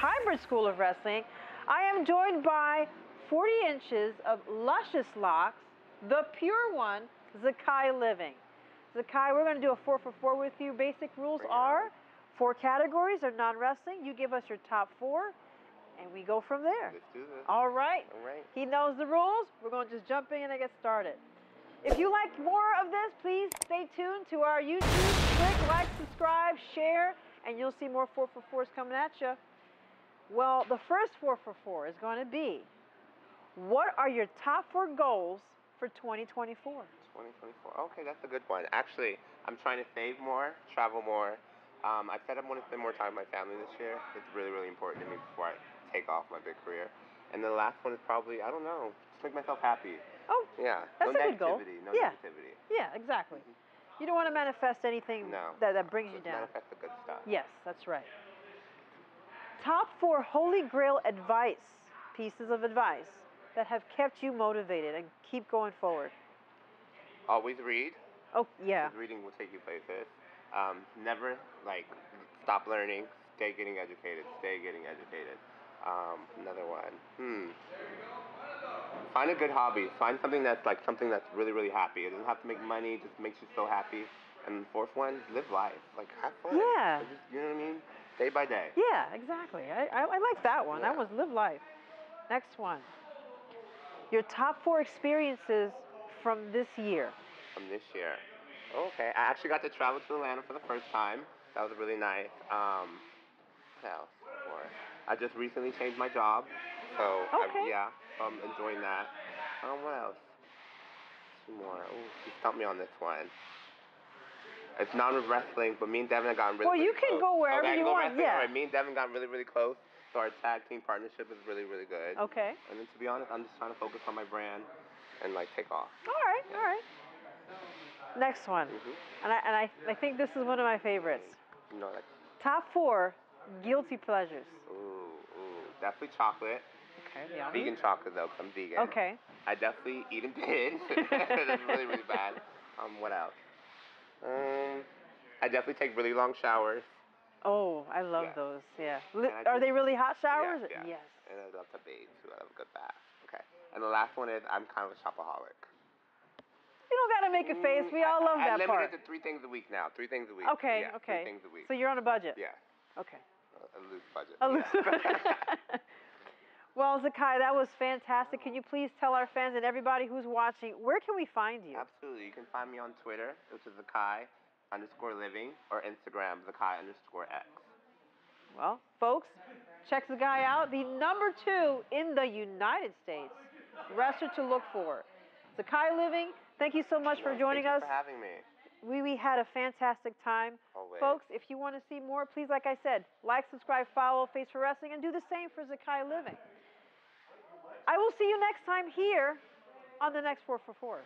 favorite school of wrestling. I am joined by 40 inches of luscious locks, the pure one, Zakai Living. Zakai, we're going to do a four for four with you. Basic rules are four categories are non-wrestling. You give us your top four, and we go from there. Let's do this. All right. All right. He knows the rules. We're going to just jump in and get started. If you like more of this, please stay tuned to our YouTube. Click like, subscribe, share, and you'll see more 4 for 4s coming at you. Well, the first 4 for 4 is going to be what are your top four goals for 2024? 2024. Okay, that's a good one. Actually, I'm trying to save more, travel more. Um, I said I want to spend more time with my family this year. It's really, really important to me before I take off my big career. And the last one is probably, I don't know, just make myself happy. Oh, Yeah. That's no a good goal. No Yeah. negativity. yeah, exactly. You don't want to manifest anything No. that, that brings you Just down. manifest the good stuff. Yes, that's right. Top four holy grail advice, pieces of advice that have kept you motivated and keep going forward. Always read. Oh, yeah. Reading will take you places. Um, never like stop learning. Stay getting educated. Stay getting educated. Um, another one. Hmm. Find a good hobby. Find something that's like something that's really really happy. It doesn't have to make money. It just makes you so happy. And the fourth one, live life. Like have fun. Yeah. Just, you know what I mean? Day by day. Yeah, exactly. I, I, I like that one. That was live life. Next one. Your top four experiences from this year. From this year. Okay. I actually got to travel to Atlanta for the first time. That was really nice. Um, what else? More. I just recently changed my job, so Okay. I, yeah, I'm enjoying that. Um, what else? Two more. Ooh, you stumped me on this one. It's not wrestling, but me and Devin have gotten really. Close. Well, you really can close. go wherever okay, I you go want, wrestling? yeah. All right, me and Devin got really, really close. So our tag team partnership is really, really good. Okay. And then to be honest, I'm just trying to focus on my brand and like take off. All right, all right. Next one. Mhm. And, I, and I, I think this is one of my favorites. You know, like Top four guilty pleasures. ooh, ooh, definitely chocolate. Okay, yeah. Vegan chocolate though, 'cause I'm vegan. Okay. I definitely eat and did. That's really, really bad. Um, what else? Um, I definitely take really long showers. Oh, I love Yeah. those. Yeah. Are they really hot showers? Yeah, yeah. Yes. And I love to bathe. I love a good bath. Okay. And the last one is I'm kind of a shopaholic. You don't got to make a face. We all love Mm, I, that part. I limited to three things a week now. Three things a week. Okay, Yeah, okay. Three things a week. So you're on a budget. yeah. Okay. A, a loose budget. A loose yeah. well, Zakai, that was fantastic. Can you please tell our fans and everybody who's watching where can we find you? Absolutely. You can find me on Twitter, which is Zakai underscore living, or Instagram, Zakai underscore X. Well, folks, check the guy out. The number two in the United States wrestler to look for. Zakai Living, thank you so much for joining thank us. you for having me. We, we had a fantastic time. Always. Folks, if you want to see more, please, like I said, like, subscribe, follow Face for Wrestling, and do the same for Zakai Living. I will see you next time here on the next 4 for 4.